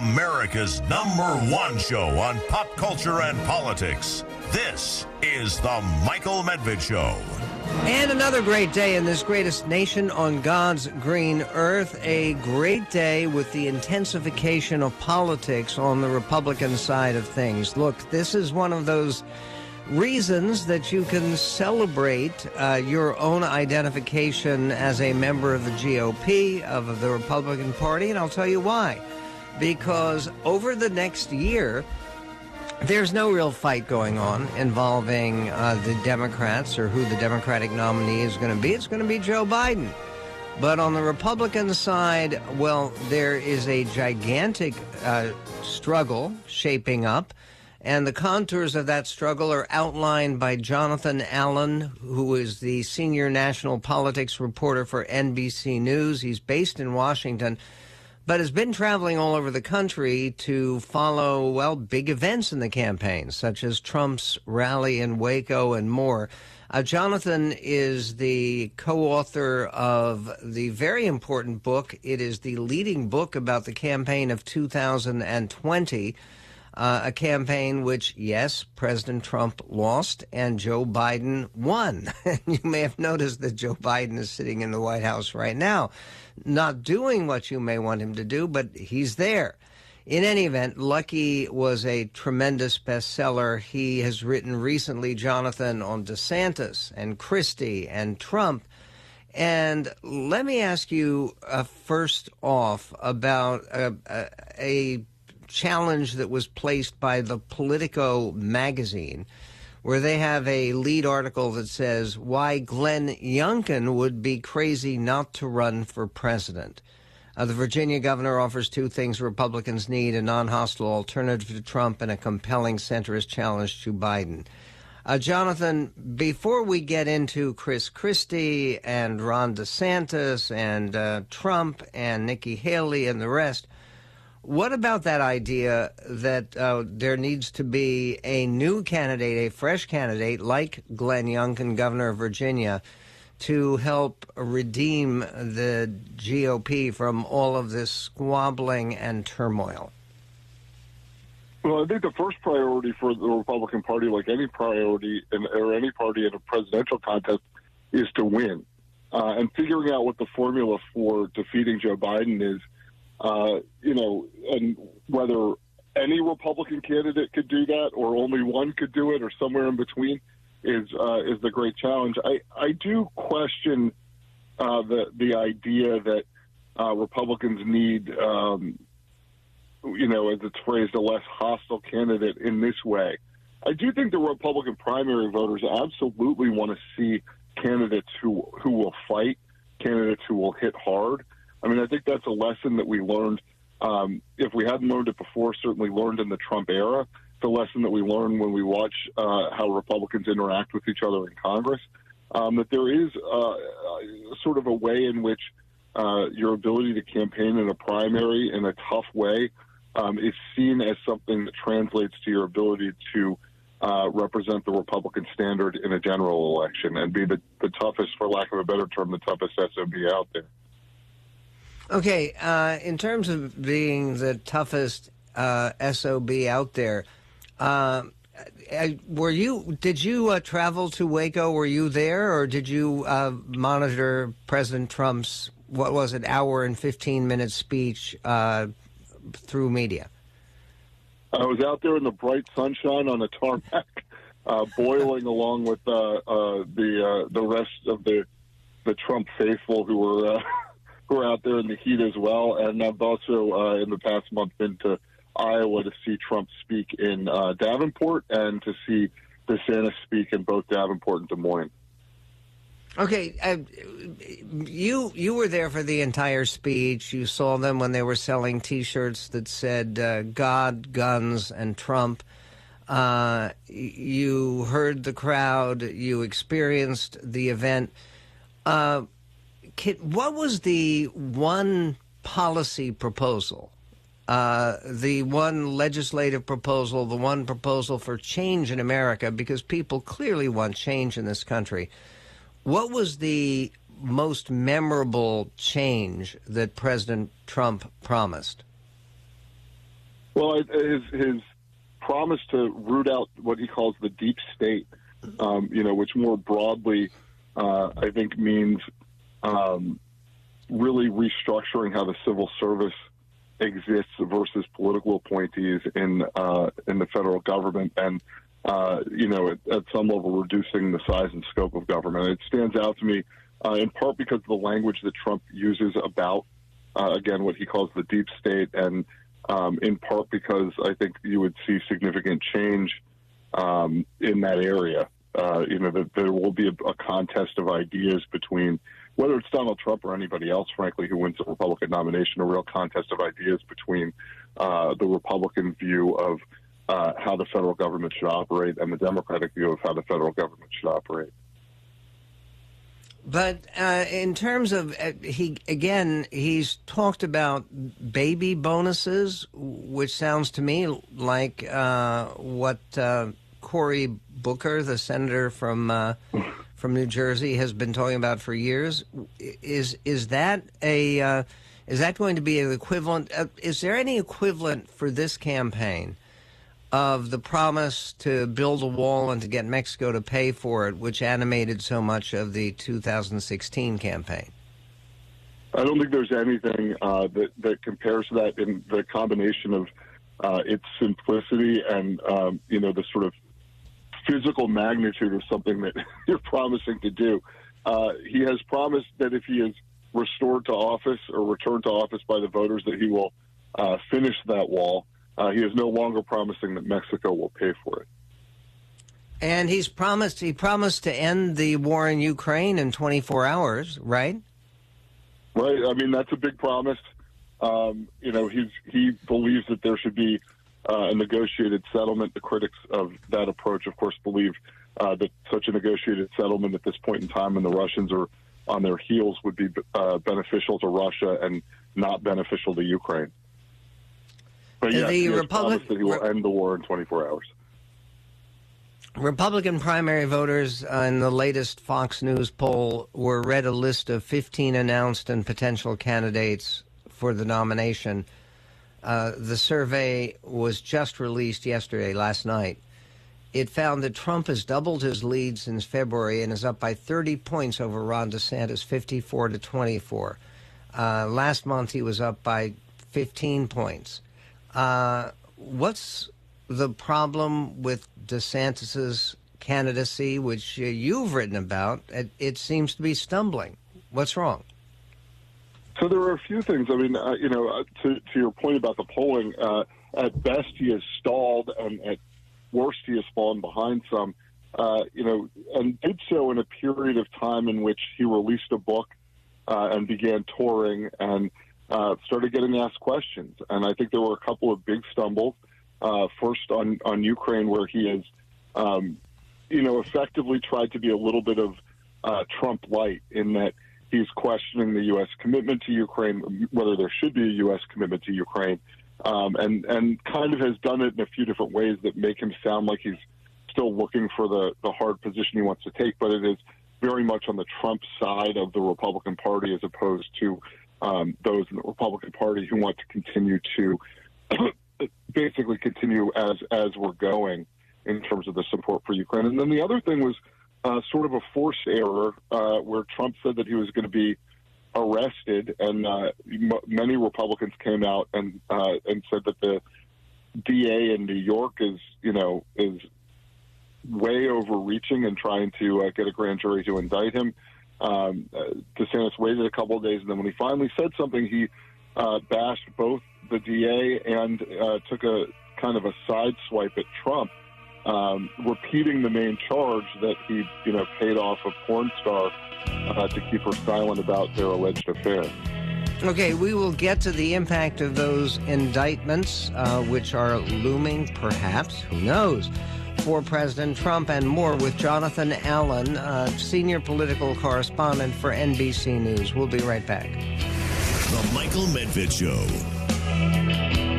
America's number one show on pop culture and politics. This is The Michael Medved Show. And another great day in this greatest nation on God's green earth. A great day with the intensification of politics on the Republican side of things. Look, this is one of those reasons that you can celebrate uh, your own identification as a member of the GOP, of the Republican Party, and I'll tell you why. Because over the next year, there's no real fight going on involving uh, the Democrats or who the Democratic nominee is going to be. It's going to be Joe Biden. But on the Republican side, well, there is a gigantic uh, struggle shaping up. And the contours of that struggle are outlined by Jonathan Allen, who is the senior national politics reporter for NBC News. He's based in Washington, but has been traveling all over the country to follow, well, big events in the campaign, such as Trump's rally in Waco and more. Uh, Jonathan is the co author of the very important book. It is the leading book about the campaign of 2020 uh, a campaign which, yes, President Trump lost and Joe Biden won. you may have noticed that Joe Biden is sitting in the White House right now, not doing what you may want him to do, but he's there. In any event, Lucky was a tremendous bestseller. He has written recently, Jonathan, on DeSantis and Christie and Trump. And let me ask you uh, first off about uh, a, a challenge that was placed by the Politico magazine, where they have a lead article that says why Glenn Youngkin would be crazy not to run for president. Uh, the Virginia governor offers two things Republicans need a non hostile alternative to Trump and a compelling centrist challenge to Biden. Uh, Jonathan, before we get into Chris Christie and Ron DeSantis and uh, Trump and Nikki Haley and the rest, what about that idea that uh, there needs to be a new candidate, a fresh candidate like Glenn Youngkin, governor of Virginia, to help redeem the GOP from all of this squabbling and turmoil? Well, I think the first priority for the Republican Party, like any priority in, or any party in a presidential contest, is to win. Uh, and figuring out what the formula for defeating Joe Biden is uh, you know, and whether any Republican candidate could do that, or only one could do it, or somewhere in between, is uh, is the great challenge. I I do question uh, the the idea that uh, Republicans need, um, you know, as it's phrased, a less hostile candidate in this way. I do think the Republican primary voters absolutely want to see candidates who who will fight, candidates who will hit hard. I mean, I think that's a lesson that we learned. Um, if we hadn't learned it before, certainly learned in the Trump era. The lesson that we learn when we watch uh, how Republicans interact with each other in Congress. Um, that there is uh, sort of a way in which uh, your ability to campaign in a primary in a tough way um, is seen as something that translates to your ability to uh, represent the Republican standard in a general election and be the, the toughest, for lack of a better term, the toughest SOB out there. Okay, uh, in terms of being the toughest uh, SOB out there, uh, were you? Did you uh, travel to Waco? Were you there, or did you uh, monitor President Trump's what was it, hour and fifteen minute speech uh, through media? I was out there in the bright sunshine on the tarmac, boiling along with the the rest of the the Trump faithful who were who are out there in the heat as well. And I've also, uh, in the past month, been to Iowa to see Trump speak in uh, Davenport and to see DeSantis speak in both Davenport and Des Moines. Okay, uh, you you were there for the entire speech. You saw them when they were selling T-shirts that said uh, "God, guns, and Trump." Uh, you heard the crowd. You experienced the event. What was the one policy proposal, uh, the one legislative proposal, the one proposal for change in America? Because people clearly want change in this country. What was the most memorable change that President Trump promised? Well, his his promise to root out what he calls the deep state, um, you know, which more broadly, uh, I think means um, really restructuring how the civil service exists versus political appointees in uh, in the federal government, and uh, you know, at, at, some level, reducing the size and scope of government. It stands out to me uh, in part because of the language that Trump uses about, uh, again, what he calls the deep state, and um, in part because I think you would see significant change um, in that area. Uh, you know, that there will be a, a contest of ideas between whether it's Donald Trump or anybody else, frankly, who wins the Republican nomination, a real contest of ideas between uh, the Republican view of uh, how the federal government should operate and the Democratic view of how the federal government should operate. But uh, in terms of uh, he again, he's talked about baby bonuses, which sounds to me like uh, what uh, Cory Booker, the senator from from New Jersey, has been talking about for years. Is is that a uh, is that going to be an equivalent? is there any equivalent for this campaign? of the promise to build a wall and to get Mexico to pay for it, which animated so much of the 2016 campaign? I don't think there's anything uh, that that compares to that in the combination of uh, its simplicity and um, you know the sort of physical magnitude of something that you're promising to do. Uh, he has promised that if he is restored to office or returned to office by the voters, that he will uh, finish that wall. Uh, he is no longer promising that Mexico will pay for it. And he's promised he promised to end the war in Ukraine in 24 hours, right? Right. I mean, that's a big promise. Um, you know, he's he believes that there should be uh, a negotiated settlement. The critics of that approach, of course, believe uh, that such a negotiated settlement at this point in time, when the Russians are on their heels, would be uh, beneficial to Russia and not beneficial to Ukraine. But yeah, the Republic that he will end the war in 24 hours. Republican primary voters uh, in the latest Fox News poll were read a list of 15 announced and potential candidates for the nomination. Uh, the survey was just released yesterday, last night. It found that Trump has doubled his lead since February and is up by 30 points over Ron DeSantis, 54 to 24. Uh, last month, he was up by 15 points. Uh, what's the problem with DeSantis's candidacy, which uh, you've written about? It, it, seems to be stumbling. What's wrong? So there are a few things. I mean, uh, you know, uh, to, to, your point about the polling, uh, at best he has stalled, and at worst he has fallen behind some. Uh, you know, and did so in a period of time in which he released a book and began touring and uh, started getting asked questions. And I think there were a couple of big stumbles. Uh, first on, on Ukraine, where he has, um, you know, effectively tried to be a little bit of uh, Trump light in that he's questioning the U.S. commitment to Ukraine, whether there should be a U.S. commitment to Ukraine, um, and and kind of has done it in a few different ways that make him sound like he's still looking for the the hard position he wants to take, but it is very much on the Trump side of the Republican Party as opposed to um, those in the Republican Party who want to continue to basically continue as as we're going in terms of the support for Ukraine. And then the other thing was uh, sort of a forced error uh, where Trump said that he was going to be arrested, and uh, m- many Republicans came out and uh, and said that the DA in New York is you know is way overreaching and trying to uh, get a grand jury to indict him. Um, uh, DeSantis waited a couple of days, and then when he finally said something, he bashed both the DA and took a kind of a side swipe at Trump, um, repeating the main charge that he, you know, paid off a porn star uh, to keep her silent about their alleged affair. Okay, we will get to the impact of those indictments, uh, which are looming, perhaps. Who knows? for President Trump and more with Jonathan Allen, uh, senior political correspondent for NBC News. We'll be right back. The Michael Medved Show.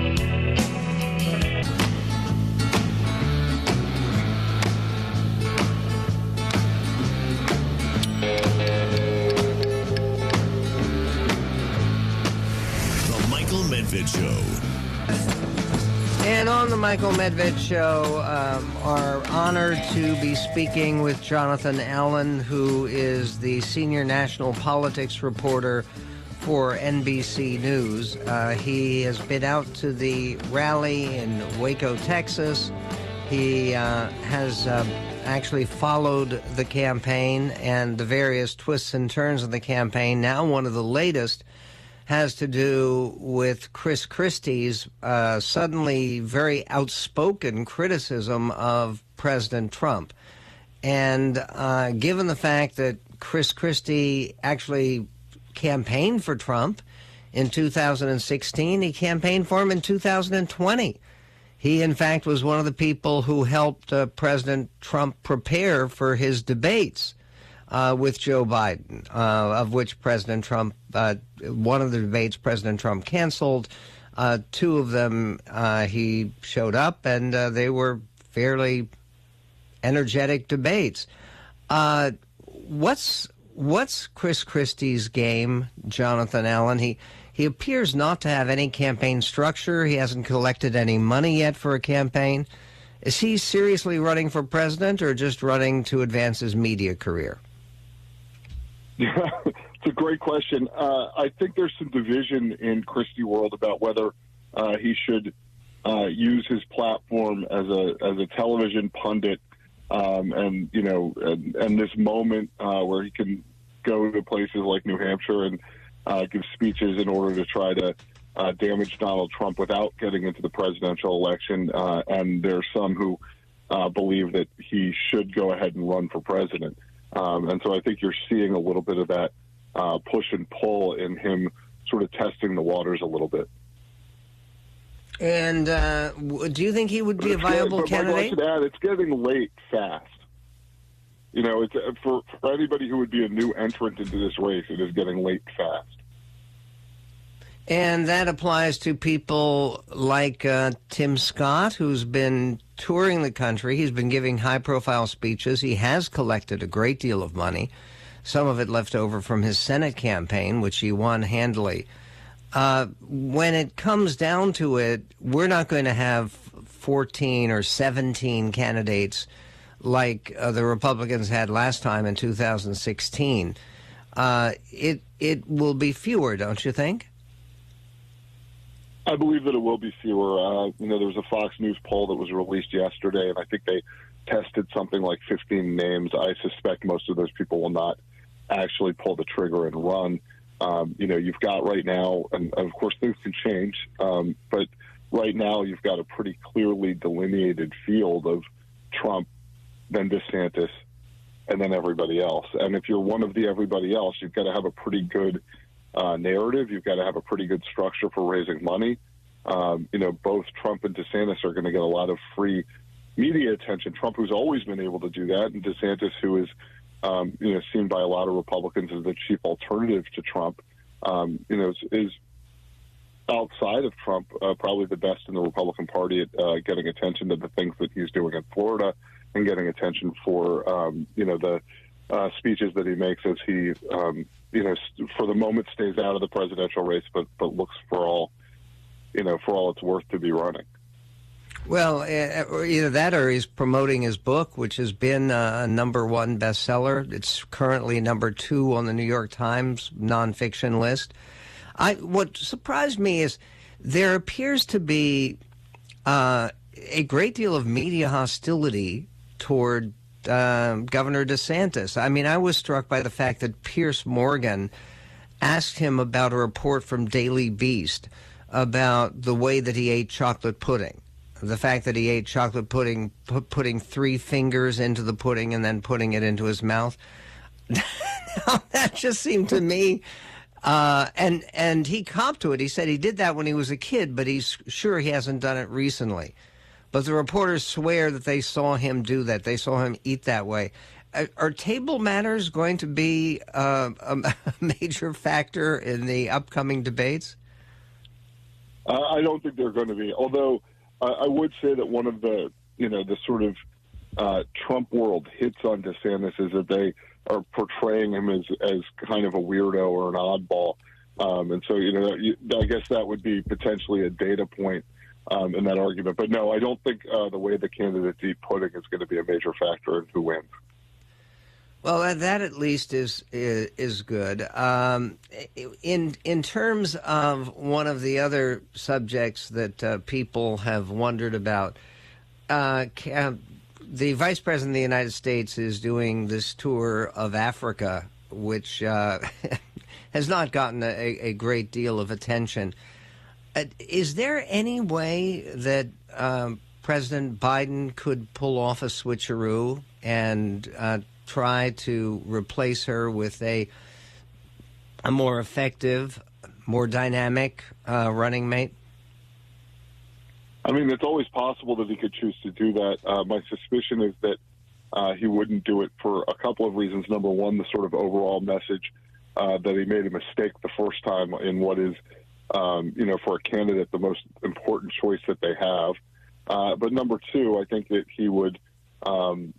Medved Show. And on the Michael Medved Show, um, are honored to be speaking with Jonathan Allen, who is the senior national politics reporter for NBC News. Uh, he has been out to the rally in Waco, Texas. He uh, has uh, actually followed the campaign and the various twists and turns of the campaign. Now, one of the latest has to do with Chris Christie's uh, suddenly very outspoken criticism of President Trump. And uh, given the fact that Chris Christie actually campaigned for Trump in 2016, he campaigned for him in 2020. He, in fact, was one of the people who helped uh, President Trump prepare for his debates uh, with Joe Biden, uh, of which President Trump, uh, one of the debates President Trump canceled. Uh, two of them uh, he showed up, and uh, they were fairly energetic debates. what's what's Chris Christie's game, Jonathan Allen? He he appears not to have any campaign structure. He hasn't collected any money yet for a campaign. Is he seriously running for president or just running to advance his media career? It's a great question. Uh, I think there's some division in Christie world about whether uh, he should uh, use his platform as a as a television pundit, um, and you know, and, and this moment uh, where he can go to places like New Hampshire and uh, give speeches in order to try to uh, damage Donald Trump without getting into the presidential election. and there's some who believe that he should go ahead and run for president. Um, and so I think you're seeing a little bit of that uh, push and pull in him sort of testing the waters a little bit. And uh, do you think he would be a viable but candidate? I should add, it's getting late fast. You know, it's uh, for, for anybody who would be a new entrant into this race, it is getting late fast. And that applies to people like uh, Tim Scott, who's been touring the country. He's been giving high profile speeches. He has collected a great deal of money, some of it left over from his Senate campaign, which he won handily. Uh, when it comes down to it, we're not going to have 14 or 17 candidates like uh, the Republicans had last time in 2016. Uh, it it will be fewer, don't you think? I believe that it will be fewer. Uh, you know, there was a Fox News poll that was released yesterday, and I think they tested something like 15 names. I suspect most of those people will not actually pull the trigger and run. Um, you know, you've got right now, and of course things can change, um, but right now you've got a pretty clearly delineated field of Trump, then DeSantis, and then everybody else. And if you're one of the everybody else, you've got to have a pretty good uh, narrative. You've got to have a pretty good structure for raising money. Um, you know, both Trump and DeSantis are going to get a lot of free media attention. Trump, who's always been able to do that, and DeSantis, who is, um, you know, seen by a lot of Republicans as the chief alternative to Trump, um, you know, is, is outside of Trump uh, probably the best in the Republican Party at uh, getting attention to the things that he's doing in Florida and getting attention for, um, you know, the uh, speeches that he makes as he, um, you know, for the moment stays out of the presidential race, but but looks for all, you know, for all it's worth to be running. Well, eh, eh, either that or he's promoting his book, which has been uh, a number one bestseller. It's currently number two on the New York Times nonfiction list. I what surprised me is there appears to be uh, a great deal of media hostility toward uh, Governor DeSantis. I mean, I was struck by the fact that Piers Morgan asked him about a report from Daily Beast about the way that he ate chocolate pudding. The fact that he ate chocolate pudding, putting three fingers into the pudding and then putting it into his mouth. that just seemed to me. Uh, and and he copped to it. He said he did that when he was a kid, but he's sure he hasn't done it recently. But the reporters swear that they saw him do that. They saw him eat that way. Are, are table manners going to be uh, a major factor in the upcoming debates? Uh, I don't think they're going to be. Although I, I, would say that one of the you know the sort of uh, Trump world hits on DeSantis is that they are portraying him as as kind of a weirdo or an oddball. Um, and so, you know, I guess that would be potentially a data point um, in that argument. But no, I don't think uh, the way the candidacy putting is going to be a major factor in who wins. Well, that at least is is, is good. Um, in in terms of one of the other subjects that uh, people have wondered about, uh, the Vice President of the United States is doing this tour of Africa, which uh, has not gotten a, a, great deal of attention. Uh, is there any way that um, President Biden could pull off a switcheroo and uh, try to replace her with a a more effective, more dynamic uh, running mate? I mean, it's always possible that he could choose to do that. Uh, my suspicion is that uh, he wouldn't do it for a couple of reasons. Number one, the sort of overall message uh, that he made a mistake the first time in what is, um, you know, for a candidate, the most important choice that they have. Uh, but number two, I think that he would, um,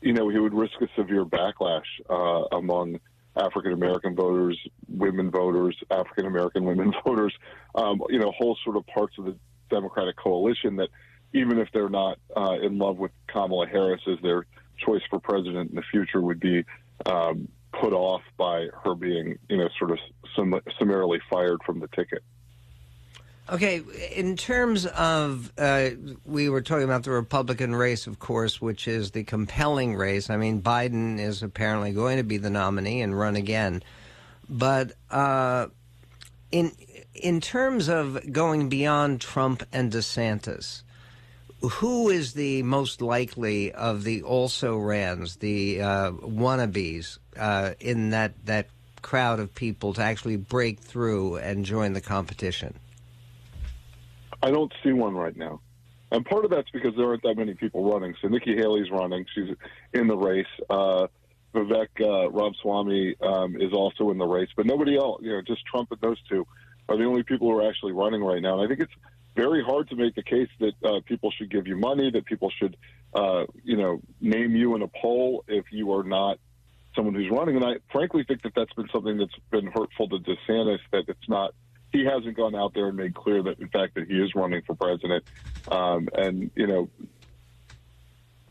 you know, he would risk a severe backlash uh, among African American voters, women voters, African American women voters, um, you know, whole sort of parts of the Democratic coalition that even if they're not uh, in love with Kamala Harris as their choice for president in the future, would be um, put off by her being, you know, sort of sum- summarily fired from the ticket. Okay, in terms of, uh, we were talking about the Republican race, of course, which is the compelling race. I mean, Biden is apparently going to be the nominee and run again. But uh, in in terms of going beyond Trump and DeSantis, who is the most likely of the also rans, the uh, wannabes, uh, in that, that crowd of people to actually break through and join the competition? I don't see one right now. And part of that's because there aren't that many people running. So Nikki Haley's running. She's in the race. Uh, Vivek uh, Ramaswamy um, is also in the race, but nobody else. You know, just Trump and those two are the only people who are actually running right now. And I think it's very hard to make the case that uh, people should give you money, that people should, uh, you know, name you in a poll if you are not someone who's running. And I frankly think that that's been something that's been hurtful to DeSantis, that it's not, he hasn't gone out there and made clear that, in fact, that he is running for president. Um, and, you know,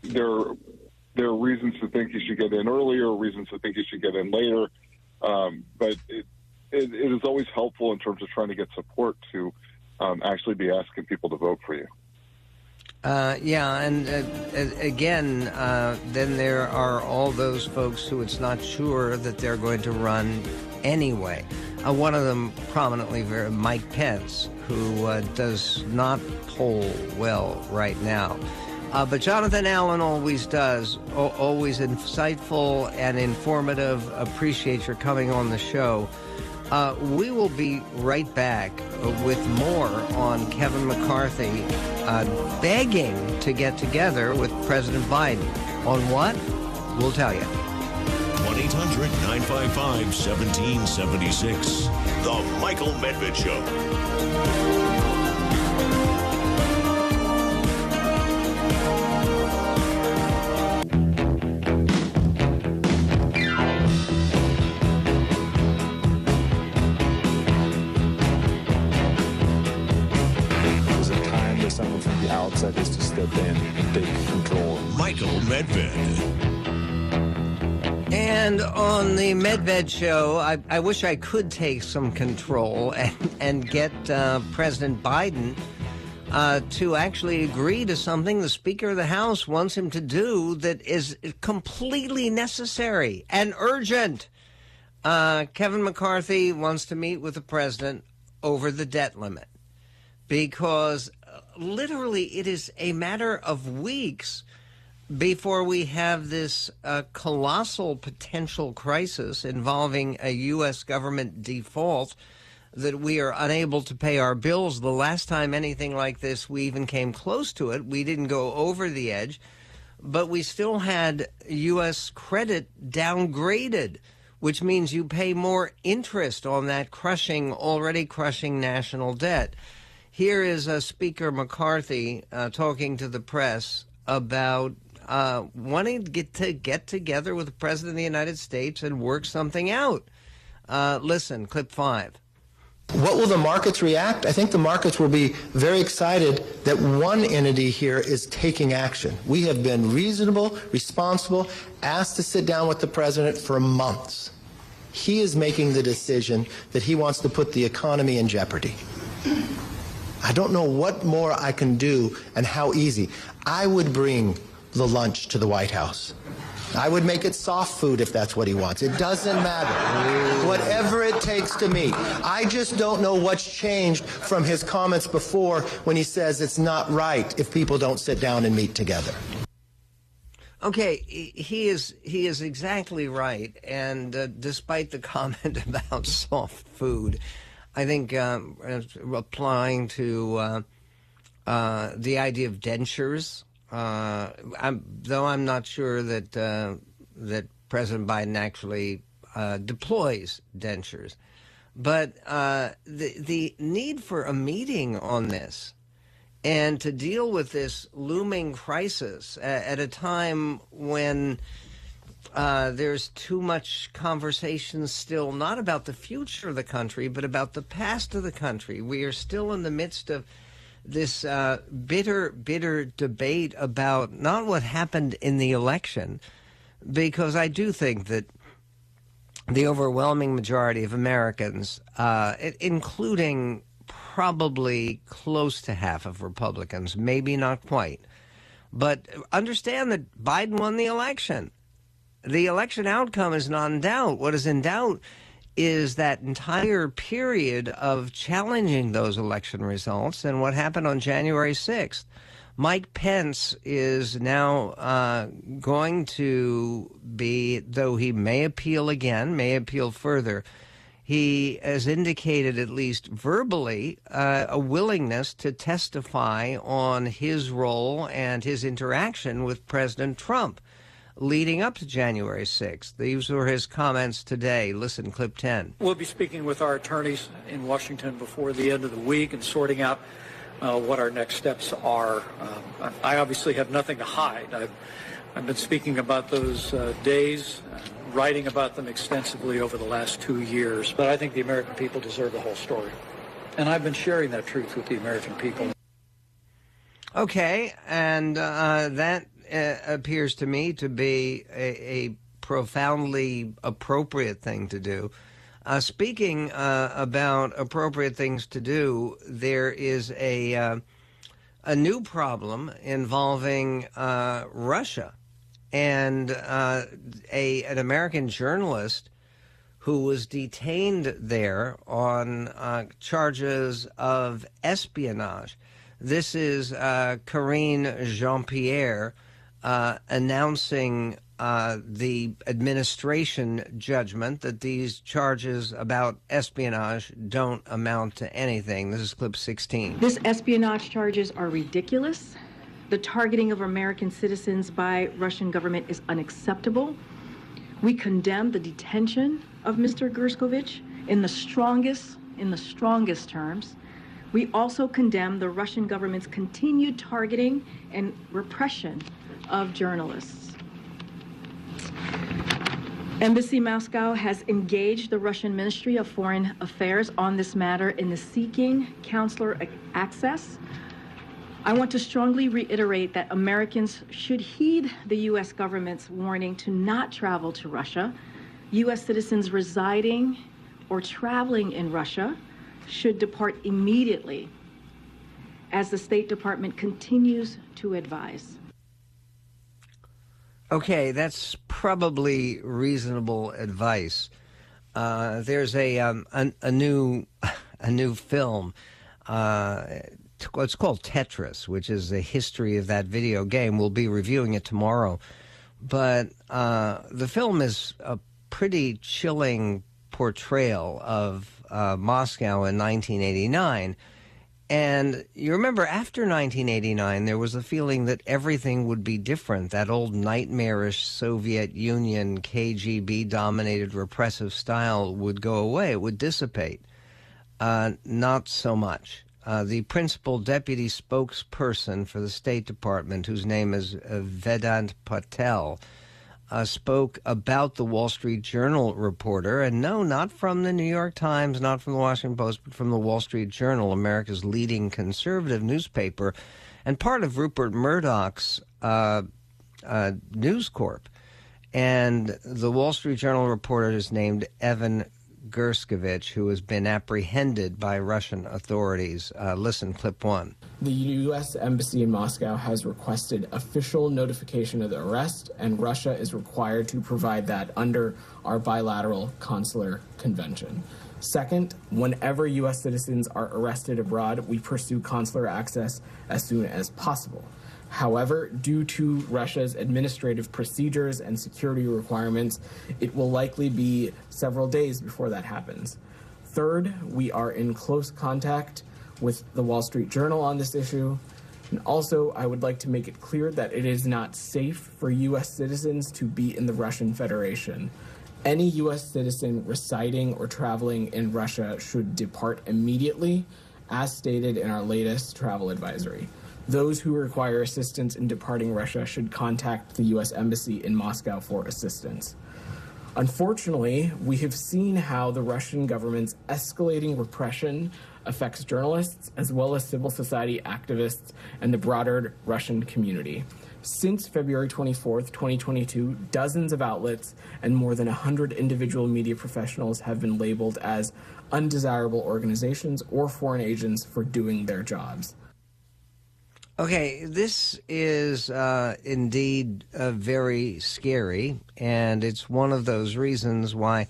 there, there are reasons to think he should get in earlier, reasons to think he should get in later. Um, but it, it, it is always helpful in terms of trying to get support to um, actually be asking people to vote for you. Uh, yeah, and uh, again, uh, then there are all those folks who it's not sure that they're going to run anyway. Uh, one of them prominently, Mike Pence, who uh, does not poll well right now. Uh, but Jonathan Allen always does, o- always insightful and informative. Appreciate your coming on the show. Uh, we will be right back with more on Kevin McCarthy uh, begging to get together with President Biden. On what? We'll tell you. 1 800 955 1776. The Michael Medved Show. And on the Medved show, I, I, wish I could take some control and, and get uh, President Biden uh, to actually agree to something the Speaker of the House wants him to do that is completely necessary and urgent. Uh, Kevin McCarthy wants to meet with the president over the debt limit because uh, literally it is a matter of weeks before we have this uh, colossal potential crisis involving a U.S. government default that we are unable to pay our bills. The last time anything like this, we even came close to it. We didn't go over the edge, but we still had U.S. credit downgraded, which means you pay more interest on that crushing, already crushing national debt. Here is uh, Speaker McCarthy uh, talking to the press about uh, wanting to get to get together with the president of the United States and work something out. Uh, listen, clip five. What will the markets react? I think the markets will be very excited that one entity here is taking action. We have been reasonable, responsible, asked to sit down with the president for months. He is making the decision that he wants to put the economy in jeopardy. I don't know what more I can do and how easy. I would bring the lunch to the White House. I would make it soft food if that's what he wants. It doesn't matter. Whatever it takes to meet. I just don't know what's changed from his comments before when he says it's not right if people don't sit down and meet together. Okay, he is he is exactly right, and uh, despite the comment about soft food, I think um, applying to uh, uh, the idea of dentures uh, I'm, though I'm not sure that uh, that President Biden actually uh, deploys dentures, but uh, the the need for a meeting on this and to deal with this looming crisis at, at a time when. Uh, there's too much conversation still, not about the future of the country, but about the past of the country. We are still in the midst of this uh, bitter, bitter debate about not what happened in the election, because I do think that the overwhelming majority of Americans, uh, including probably close to half of Republicans, maybe not quite, but understand that Biden won the election. The election outcome is not in doubt. What is in doubt is that entire period of challenging those election results and what happened on January 6th. Mike Pence is now uh, going to be, though he may appeal again, may appeal further, he has indicated, at least verbally, uh, a willingness to testify on his role and his interaction with President Trump leading up to January 6th. These were his comments today. Listen, clip 10. We'll be speaking with our attorneys in Washington before the end of the week and sorting out uh, what our next steps are. Um, I obviously have nothing to hide. I've, I've been speaking about those uh, days, uh, writing about them extensively over the last two years, but I think the American people deserve the whole story. And I've been sharing that truth with the American people. Okay, and uh, that uh, appears to me to be a, a, profoundly appropriate thing to do. Uh, speaking uh, about appropriate things to do, there is a uh, a new problem involving uh, Russia and uh, a an American journalist who was detained there on charges of espionage. This is Karine Jean Pierre uh, announcing uh, the administration judgment that these charges about espionage don't amount to anything. This is clip 16. This espionage charges are ridiculous. The targeting of American citizens by Russian government is unacceptable. We condemn the detention of Mr. Gershkovich in the strongest in the strongest terms. We also condemn the Russian government's continued targeting and repression of journalists. Embassy Moscow has engaged the Russian Ministry of Foreign Affairs on this matter in the seeking consular access. I want to strongly reiterate that Americans should heed the U.S. government's warning to not travel to Russia. U.S. citizens residing or traveling in Russia should depart immediately as the State Department continues to advise. Okay, that's probably reasonable advice. Uh, there's a, um, a, a new a new film. Uh, it's called Tetris, which is the history of that video game. We'll be reviewing it tomorrow, but uh, the film is a pretty chilling portrayal of uh, Moscow in 1989 and you remember after 1989, there was a feeling that everything would be different. That old nightmarish Soviet Union, KGB dominated repressive style would go away, it would dissipate. Uh, not so much. Uh, the principal deputy spokesperson for the State Department, whose name is uh, Vedant Patel, uh, spoke about the Wall Street Journal reporter, and no, not from the New York Times, not from the Washington Post, but from the Wall Street Journal, America's leading conservative newspaper, and part of Rupert Murdoch's uh, uh, News Corp. And the Wall Street Journal reporter is named Evan Gershkovich, who has been apprehended by Russian authorities. Uh, listen, clip one. The U.S. Embassy in Moscow has requested official notification of the arrest, and Russia is required to provide that under our bilateral consular convention. Second, whenever U.S. citizens are arrested abroad, we pursue consular access as soon as possible. However, due to Russia's administrative procedures and security requirements, it will likely be several days before that happens. Third, we are in close contact with the Wall Street Journal on this issue. And also, I would like to make it clear that it is not safe for U.S. citizens to be in the Russian Federation. Any U.S. citizen residing or traveling in Russia should depart immediately, as stated in our latest travel advisory. Those who require assistance in departing Russia should contact the U.S. Embassy in Moscow for assistance. Unfortunately, we have seen how the Russian government's escalating repression affects journalists as well as civil society activists and the broader Russian community. Since February 24, 2022, dozens of outlets and more than 100 individual media professionals have been labeled as undesirable organizations or foreign agents for doing their jobs. Okay, this is uh, indeed uh, very scary, and it's one of those reasons why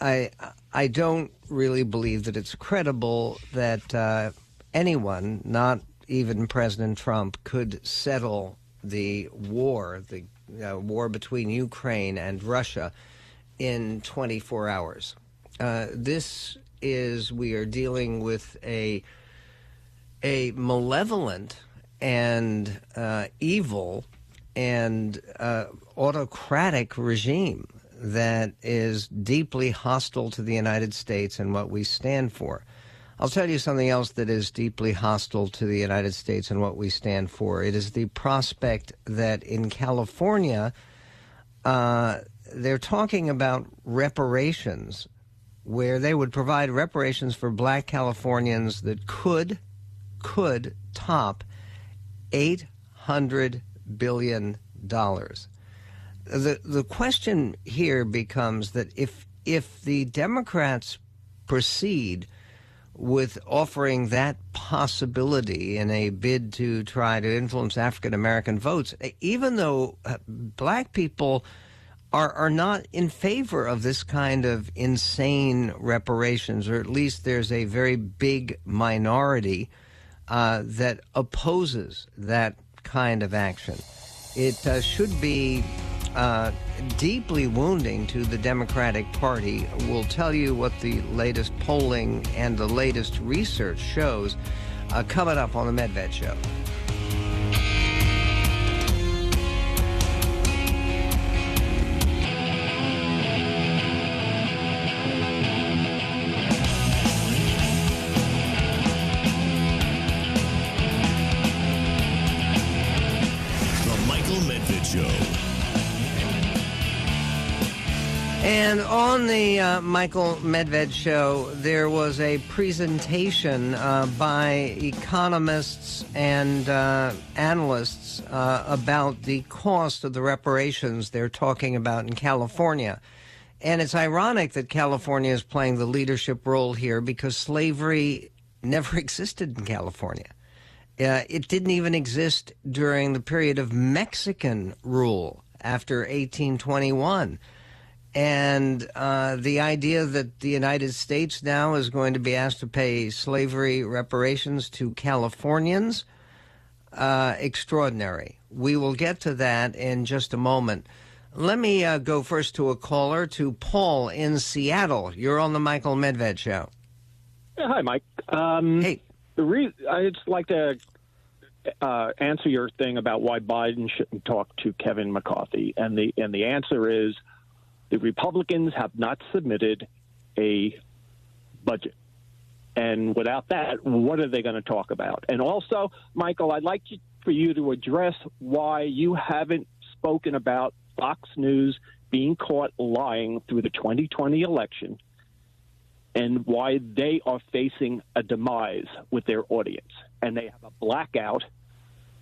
I I don't really believe that it's credible that uh, anyone, not even President Trump, could settle the war, the uh, war between Ukraine and Russia, in 24 hours. Uh, this is we are dealing with a a malevolent and uh, evil and uh, autocratic regime that is deeply hostile to the United States and what we stand for. I'll tell you something else that is deeply hostile to the United States and what we stand for. It is the prospect that in California, uh, they're talking about reparations, where they would provide reparations for black Californians that could, could top $800 billion. The, the question here becomes that if, if the Democrats proceed with offering that possibility in a bid to try to influence African American votes, even though uh, black people are, are not in favor of this kind of insane reparations, or at least there's a very big minority uh, that opposes that kind of action. It uh, should be uh, deeply wounding to the Democratic Party. We'll tell you what the latest polling and the latest research shows uh, coming up on the Medved Show. The uh, Michael Medved show, there was a presentation uh, by economists and uh, analysts uh, about the cost of the reparations they're talking about in California. And it's ironic that California is playing the leadership role here because slavery never existed in California. Uh, it didn't even exist during the period of Mexican rule after 1821. And uh, the idea that the United States now is going to be asked to pay slavery reparations to Californians, uh, extraordinary. We will get to that in just a moment. Let me uh, go first to a caller, to Paul in Seattle. You're on the Michael Medved Show. Yeah, hi, Mike. Um, hey. The re- I'd like to uh, answer your thing about why Biden shouldn't talk to Kevin McCarthy, and the and the answer is the Republicans have not submitted a budget. And without that, what are they going to talk about? And also, Michael, I'd like for you to address why you haven't spoken about Fox News being caught lying through the 2020 election and why they are facing a demise with their audience. And they have a blackout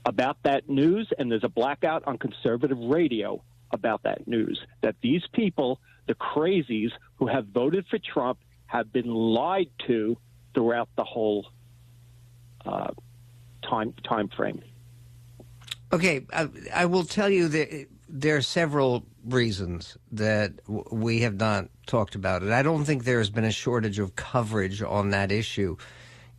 about that news, and there's a blackout on conservative radio about that news. That these people, the crazies who have voted for Trump, have been lied to throughout the whole uh, time time frame. Okay, I, I, will tell you that there are several reasons that we have not talked about it. I don't think there has been a shortage of coverage on that issue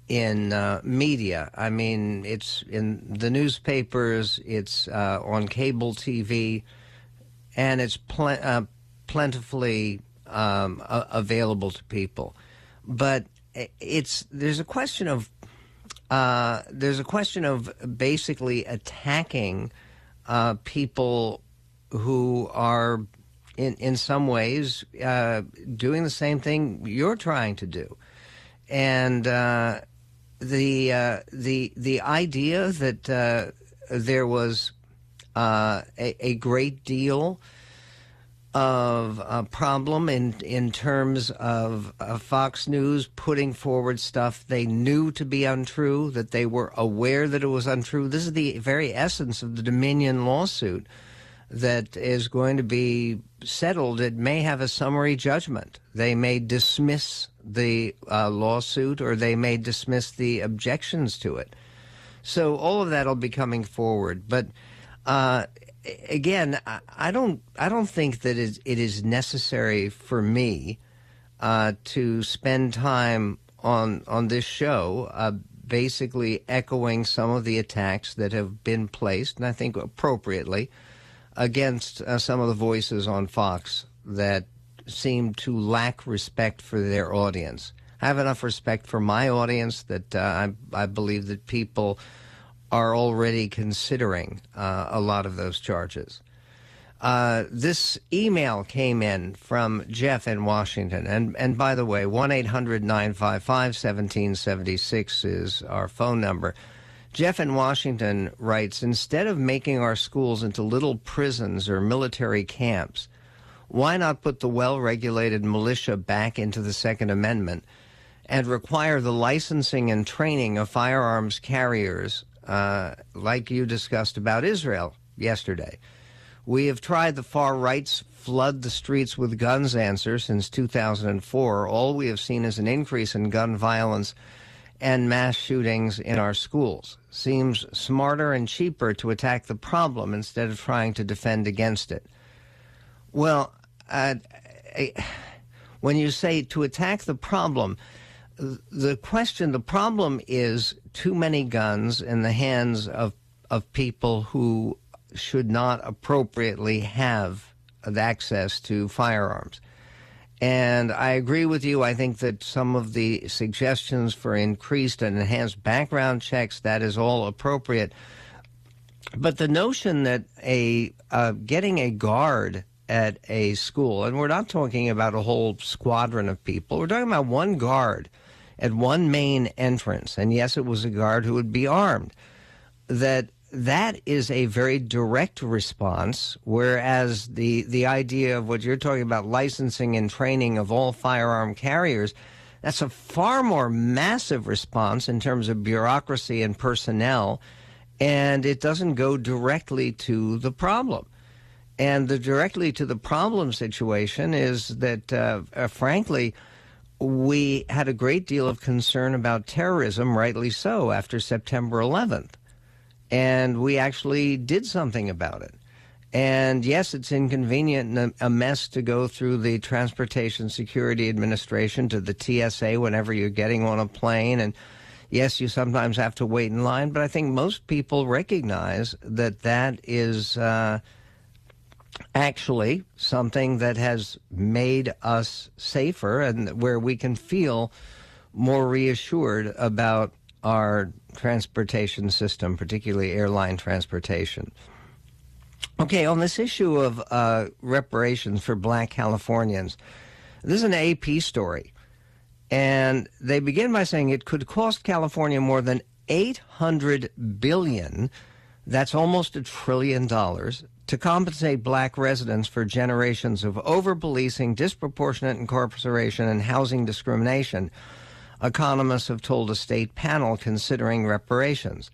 in uh, media. I mean, it's in the newspapers, it's uh, on cable TV, and it's pl- uh, plentifully um, available to people. But it's there's a question of uh, there's a question of basically attacking uh, people who are in in some ways uh, doing the same thing you're trying to do, and uh, the the the idea that there was a, a, great deal of a problem in in terms of uh, Fox News putting forward stuff they knew to be untrue, that they were aware that it was untrue. This is the very essence of the Dominion lawsuit that is going to be settled. It may have a summary judgment. They may dismiss the uh, lawsuit or they may dismiss the objections to it. So all of that will be coming forward, but. Uh, again, I don't I don't think that it is necessary for me uh, to spend time on on this show, uh, basically echoing some of the attacks that have been placed, and I think appropriately, against uh, some of the voices on Fox that seem to lack respect for their audience. I have enough respect for my audience that uh, I, I believe that people are already considering uh, a lot of those charges. Uh, this email came in from Jeff in Washington. And, and by the way, 1 800 955 1776 is our phone number. Jeff in Washington writes Instead of making our schools into little prisons or military camps, why not put the well regulated militia back into the Second Amendment and require the licensing and training of firearms carriers uh, like you discussed about Israel yesterday. We have tried the far right's flood the streets with guns answer since 2004. All we have seen is an increase in gun violence and mass shootings in our schools. Seems smarter and cheaper to attack the problem instead of trying to defend against it. Well, uh, when you say to attack the problem, the question, the problem is too many guns in the hands of of people who should not appropriately have access to firearms. And I agree with you. I think that some of the suggestions for increased and enhanced background checks that is all appropriate. But the notion that a uh, getting a guard at a school, and we're not talking about a whole squadron of people, we're talking about one guard at one main entrance, and yes, it was a guard who would be armed, that that is a very direct response, whereas the, the idea of what you're talking about, licensing and training of all firearm carriers, that's a far more massive response in terms of bureaucracy and personnel, and it doesn't go directly to the problem. And the directly to the problem situation is that, uh, uh, frankly, we had a great deal of concern about terrorism, rightly so, after September 11th. And we actually did something about it. And yes, it's inconvenient and a mess to go through the Transportation Security Administration to the TSA whenever you're getting on a plane. And yes, you sometimes have to wait in line, but I think most people recognize that that is. Uh, actually something that has made us safer and where we can feel more reassured about our transportation system, particularly airline transportation. Okay, on this issue of uh, reparations for black Californians, this is an AP story. And they begin by saying it could cost California more than 800 billion That's almost a trillion dollars to compensate black residents for generations of over policing, disproportionate incarceration, and housing discrimination, economists have told a state panel considering reparations.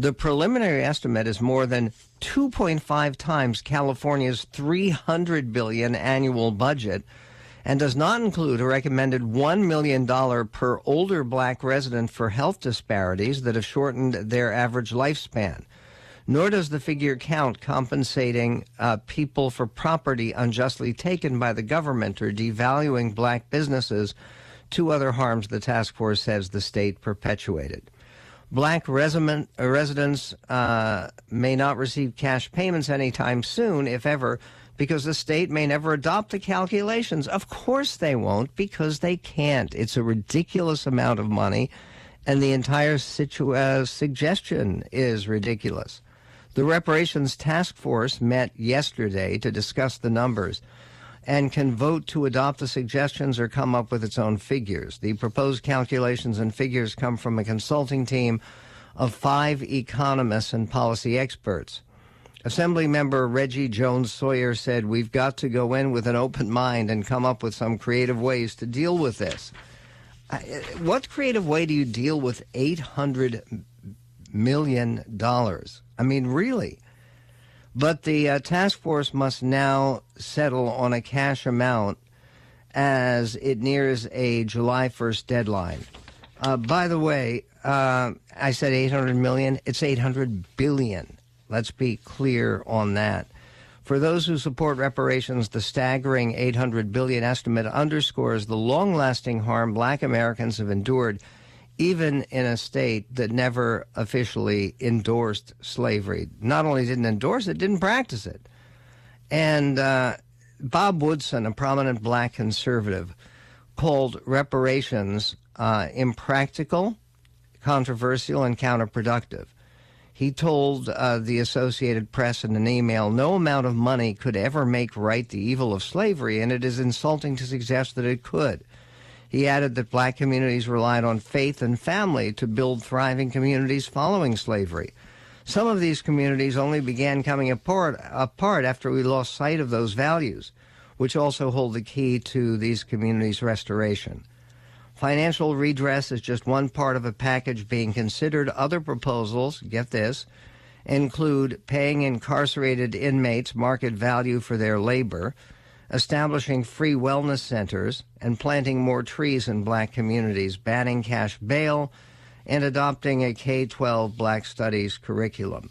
The preliminary estimate is more than 2.5 times California's 300 billion annual budget and does not include a recommended $1 million per older black resident for health disparities that have shortened their average lifespan. Nor does the figure count compensating uh, people for property unjustly taken by the government or devaluing black businesses, two other harms the task force says the state perpetuated. Black resident, uh, residents uh, may not receive cash payments anytime soon, if ever, because the state may never adopt the calculations. Of course they won't, because they can't. It's a ridiculous amount of money, and the entire situ- uh, suggestion is ridiculous. The reparations task force met yesterday to discuss the numbers and can vote to adopt the suggestions or come up with its own figures. The proposed calculations and figures come from a consulting team of five economists and policy experts. Assembly member Reggie Jones Sawyer said, We've got to go in with an open mind and come up with some creative ways to deal with this. What creative way do you deal with $800 million? dollars. I mean, really? But the uh, task force must now settle on a cash amount as it nears a July 1st deadline. Uh, by the way, uh, I said 800 million. It's 800 billion. Let's be clear on that. For those who support reparations, the staggering 800 billion estimate underscores the long-lasting harm black Americans have endured even in a state that never officially endorsed slavery. Not only didn't endorse it, didn't practice it. And uh, Bob Woodson, a prominent black conservative, called reparations uh, impractical, controversial, and counterproductive. He told uh, the Associated Press in an email no amount of money could ever make right the evil of slavery, and it is insulting to suggest that it could. He added that black communities relied on faith and family to build thriving communities following slavery. Some of these communities only began coming apart, apart after we lost sight of those values, which also hold the key to these communities' restoration. Financial redress is just one part of a package being considered. Other proposals, get this, include paying incarcerated inmates market value for their labor, establishing free wellness centers and planting more trees in black communities, banning cash bail, and adopting a K 12 black studies curriculum.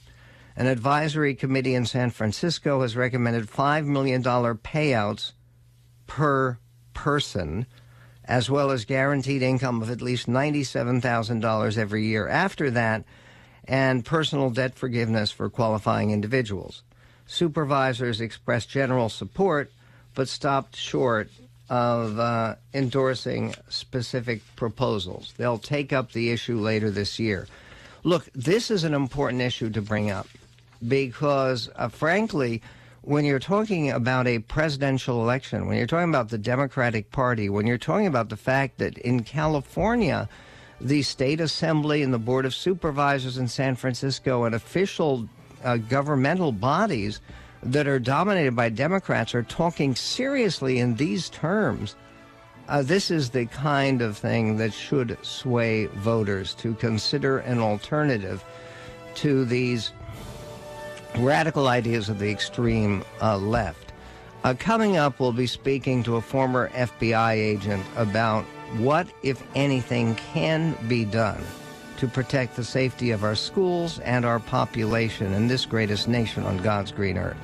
An advisory committee in San Francisco has recommended $5 million payouts per person, as well as guaranteed income of at least $97,000 every year after that, and personal debt forgiveness for qualifying individuals. Supervisors expressed general support but stopped short of uh, endorsing specific proposals. They'll take up the issue later this year. Look, this is an important issue to bring up because, uh, frankly, when you're talking about a presidential election, when you're talking about the Democratic Party, when you're talking about the fact that in California, the state assembly and the board of supervisors in San Francisco and official uh, governmental bodies that are dominated by Democrats are talking seriously in these terms, uh, this is the kind of thing that should sway voters to consider an alternative to these radical ideas of the extreme uh, left. Uh, coming up, we'll be speaking to a former FBI agent about what, if anything, can be done to protect the safety of our schools and our population in this greatest nation on God's green earth.